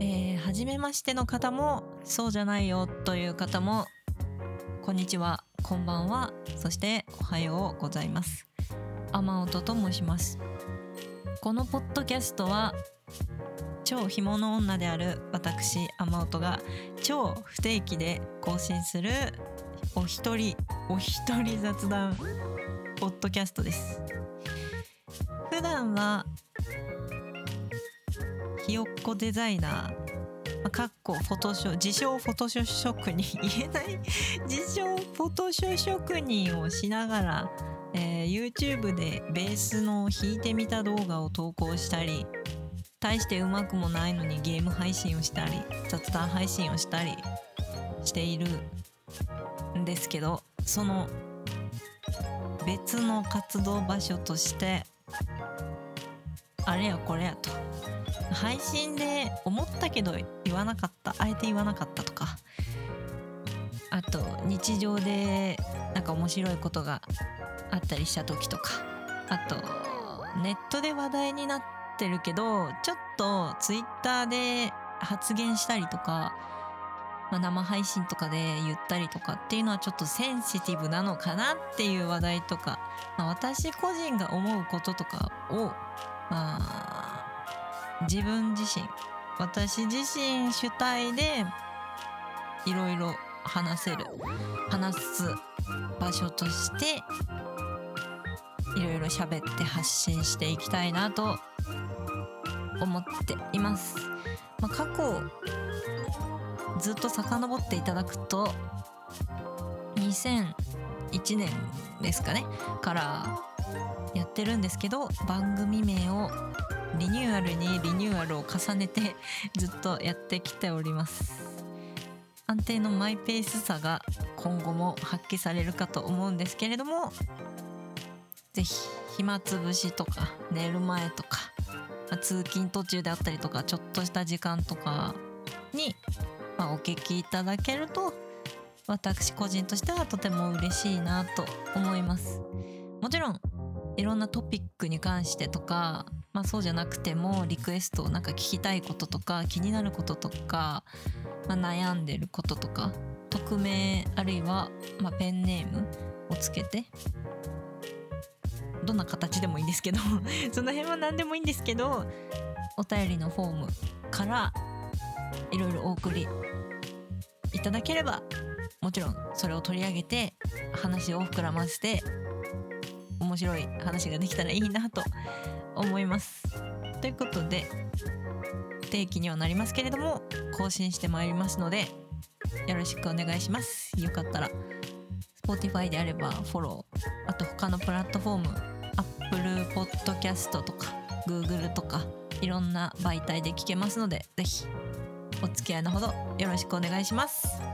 えー、初めましての方もそうじゃないよという方もこんにちはこんばんはそしておはようございます。雨音と申します。このポッドキャストは超干物女である私雨音が超不定期で更新するお一人お一人雑談ポッドキャストです。普段はひよっこデザイナーかっこフォトショ自称フォトショ職人 言えない？自称フォトショ職人をしながら、えー、YouTube でベースの弾いてみた動画を投稿したり大してうまくもないのにゲーム配信をしたり雑談配信をしたりしているんですけどその別の活動場所としてあれやこれやと。配信で思ったけど言わなかった。あえて言わなかったとか。あと日常でなんか面白いことがあったりした時とか。あとネットで話題になってるけどちょっとツイッターで発言したりとか、まあ、生配信とかで言ったりとかっていうのはちょっとセンシティブなのかなっていう話題とか、まあ、私個人が思うこととかをまあ自分自身私自身主体でいろいろ話せる話す場所としていろいろ喋って発信していきたいなと思っています。まあ、過去ずっと遡っていただくと2001年ですかねからやってるんですけど番組名をリニューアルにリニューアルを重ねてずっとやってきております。安定のマイペースさが今後も発揮されるかと思うんですけれども是非暇つぶしとか寝る前とか、まあ、通勤途中であったりとかちょっとした時間とかに、まあ、お聞きいただけると私個人としてはとても嬉しいなと思います。もちろんいろんなトピックに関してとかまあ、そうじゃなくてもリクエストなんか聞きたいこととか気になることとか、まあ、悩んでることとか匿名あるいは、まあ、ペンネームをつけてどんな形でもいいんですけど その辺は何でもいいんですけどお便りのフォームからいろいろお送りいただければもちろんそれを取り上げて話を膨らませて面白い話ができたらいいなと思います。ということで定期にはなりますけれども更新してまいりますのでよろしくお願いします。よかったら Spotify であればフォローあと他のプラットフォーム Apple Podcast とか Google とかいろんな媒体で聞けますので是非お付き合いのほどよろしくお願いします。